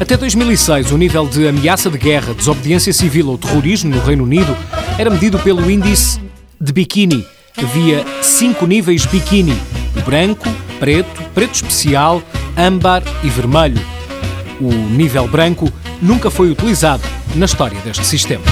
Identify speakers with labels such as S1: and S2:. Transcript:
S1: Até 2006, o nível de ameaça de guerra, desobediência civil ou terrorismo no Reino Unido era medido pelo índice de Bikini. Havia cinco níveis Bikini: branco, preto, preto especial, âmbar e vermelho. O nível branco nunca foi utilizado na história deste sistema.